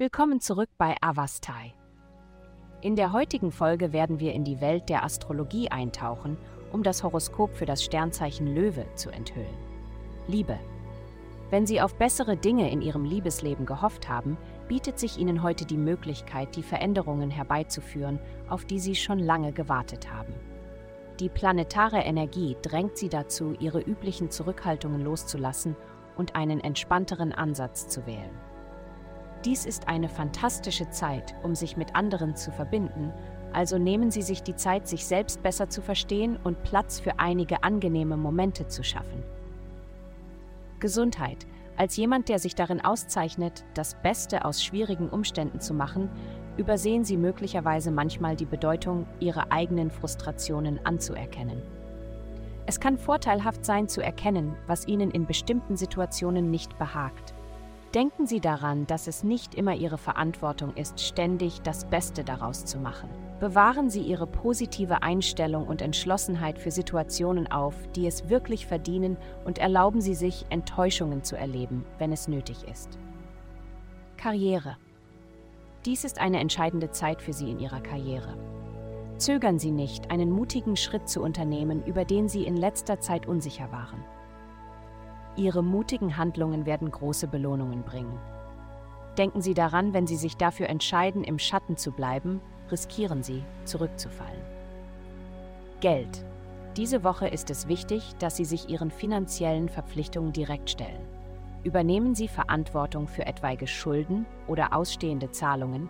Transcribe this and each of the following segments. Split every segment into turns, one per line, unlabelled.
Willkommen zurück bei Avastai. In der heutigen Folge werden wir in die Welt der Astrologie eintauchen, um das Horoskop für das Sternzeichen Löwe zu enthüllen. Liebe. Wenn Sie auf bessere Dinge in Ihrem Liebesleben gehofft haben, bietet sich Ihnen heute die Möglichkeit, die Veränderungen herbeizuführen, auf die Sie schon lange gewartet haben. Die planetare Energie drängt Sie dazu, Ihre üblichen Zurückhaltungen loszulassen und einen entspannteren Ansatz zu wählen. Dies ist eine fantastische Zeit, um sich mit anderen zu verbinden, also nehmen Sie sich die Zeit, sich selbst besser zu verstehen und Platz für einige angenehme Momente zu schaffen. Gesundheit. Als jemand, der sich darin auszeichnet, das Beste aus schwierigen Umständen zu machen, übersehen Sie möglicherweise manchmal die Bedeutung, Ihre eigenen Frustrationen anzuerkennen. Es kann vorteilhaft sein zu erkennen, was Ihnen in bestimmten Situationen nicht behagt Denken Sie daran, dass es nicht immer Ihre Verantwortung ist, ständig das Beste daraus zu machen. Bewahren Sie Ihre positive Einstellung und Entschlossenheit für Situationen auf, die es wirklich verdienen, und erlauben Sie sich, Enttäuschungen zu erleben, wenn es nötig ist. Karriere. Dies ist eine entscheidende Zeit für Sie in Ihrer Karriere. Zögern Sie nicht, einen mutigen Schritt zu unternehmen, über den Sie in letzter Zeit unsicher waren. Ihre mutigen Handlungen werden große Belohnungen bringen. Denken Sie daran, wenn Sie sich dafür entscheiden, im Schatten zu bleiben, riskieren Sie, zurückzufallen. Geld. Diese Woche ist es wichtig, dass Sie sich Ihren finanziellen Verpflichtungen direkt stellen. Übernehmen Sie Verantwortung für etwaige Schulden oder ausstehende Zahlungen,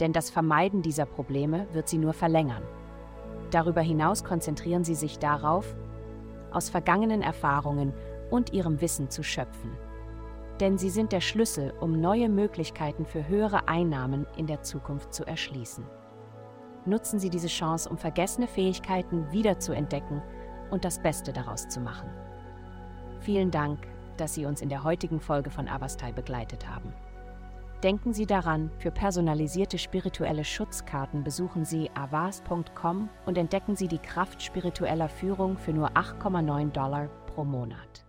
denn das Vermeiden dieser Probleme wird Sie nur verlängern. Darüber hinaus konzentrieren Sie sich darauf, aus vergangenen Erfahrungen und ihrem Wissen zu schöpfen. Denn sie sind der Schlüssel, um neue Möglichkeiten für höhere Einnahmen in der Zukunft zu erschließen. Nutzen Sie diese Chance, um vergessene Fähigkeiten wiederzuentdecken und das Beste daraus zu machen. Vielen Dank, dass Sie uns in der heutigen Folge von Avastai begleitet haben. Denken Sie daran, für personalisierte spirituelle Schutzkarten besuchen Sie avas.com und entdecken Sie die Kraft spiritueller Führung für nur 8,9 Dollar pro Monat.